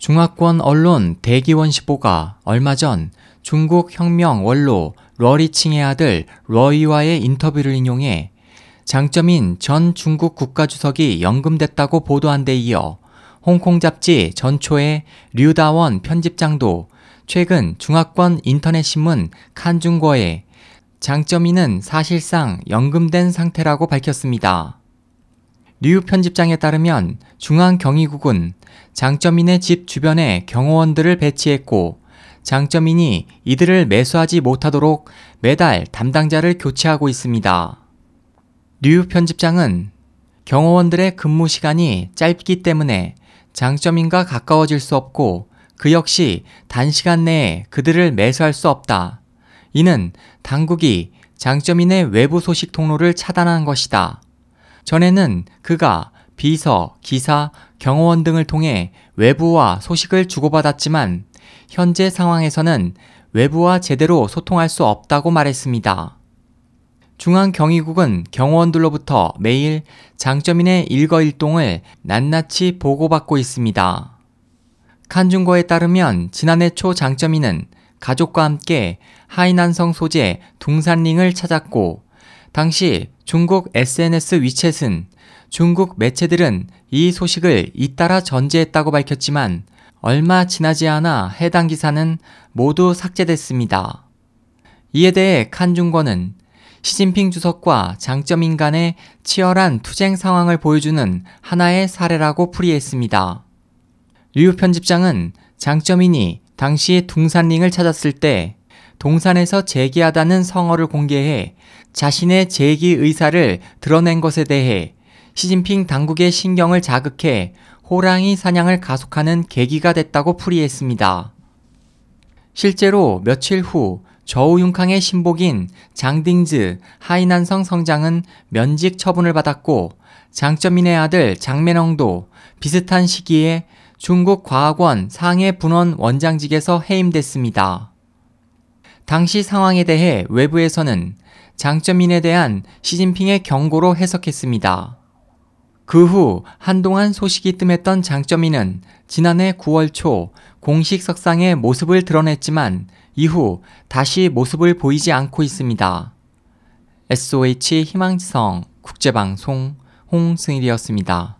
중화권 언론 대기원시보가 얼마 전 중국 혁명 원로 러리칭의 아들 러이와의 인터뷰를 인용해 장점인 전 중국 국가주석이 연금됐다고 보도한 데 이어 홍콩 잡지 전초의 류다원 편집장도 최근 중화권 인터넷신문 칸중거에 장점인은 사실상 연금된 상태라고 밝혔습니다. 류 편집장에 따르면 중앙경위국은 장점인의 집 주변에 경호원들을 배치했고 장점인이 이들을 매수하지 못하도록 매달 담당자를 교체하고 있습니다. 류 편집장은 경호원들의 근무 시간이 짧기 때문에 장점인과 가까워질 수 없고 그 역시 단시간 내에 그들을 매수할 수 없다. 이는 당국이 장점인의 외부 소식 통로를 차단한 것이다. 전에는 그가 비서, 기사, 경호원 등을 통해 외부와 소식을 주고받았지만 현재 상황에서는 외부와 제대로 소통할 수 없다고 말했습니다. 중앙경위국은 경호원들로부터 매일 장점인의 일거일동을 낱낱이 보고받고 있습니다. 칸중거에 따르면 지난해 초 장점인은 가족과 함께 하이난성 소재 둥산링을 찾았고 당시 중국 SNS 위챗은 중국 매체들은 이 소식을 잇따라 전제했다고 밝혔지만 얼마 지나지 않아 해당 기사는 모두 삭제됐습니다. 이에 대해 칸중권은 시진핑 주석과 장점인 간의 치열한 투쟁 상황을 보여주는 하나의 사례라고 풀이했습니다. 류 편집장은 장점인이 당시 둥산링을 찾았을 때 동산에서 제기하다는 성어를 공개해 자신의 제기 의사를 드러낸 것에 대해 시진핑 당국의 신경을 자극해 호랑이 사냥을 가속하는 계기가 됐다고 풀이했습니다. 실제로 며칠 후 저우융캉의 신복인 장딩즈 하이난성 성장은 면직 처분을 받았고 장점인의 아들 장면홍도 비슷한 시기에 중국 과학원 상해 분원 원장직에서 해임됐습니다. 당시 상황에 대해 외부에서는 장점인에 대한 시진핑의 경고로 해석했습니다. 그 후 한동안 소식이 뜸했던 장점인은 지난해 9월 초 공식 석상에 모습을 드러냈지만 이후 다시 모습을 보이지 않고 있습니다. SOH 희망지성 국제방송 홍승일이었습니다.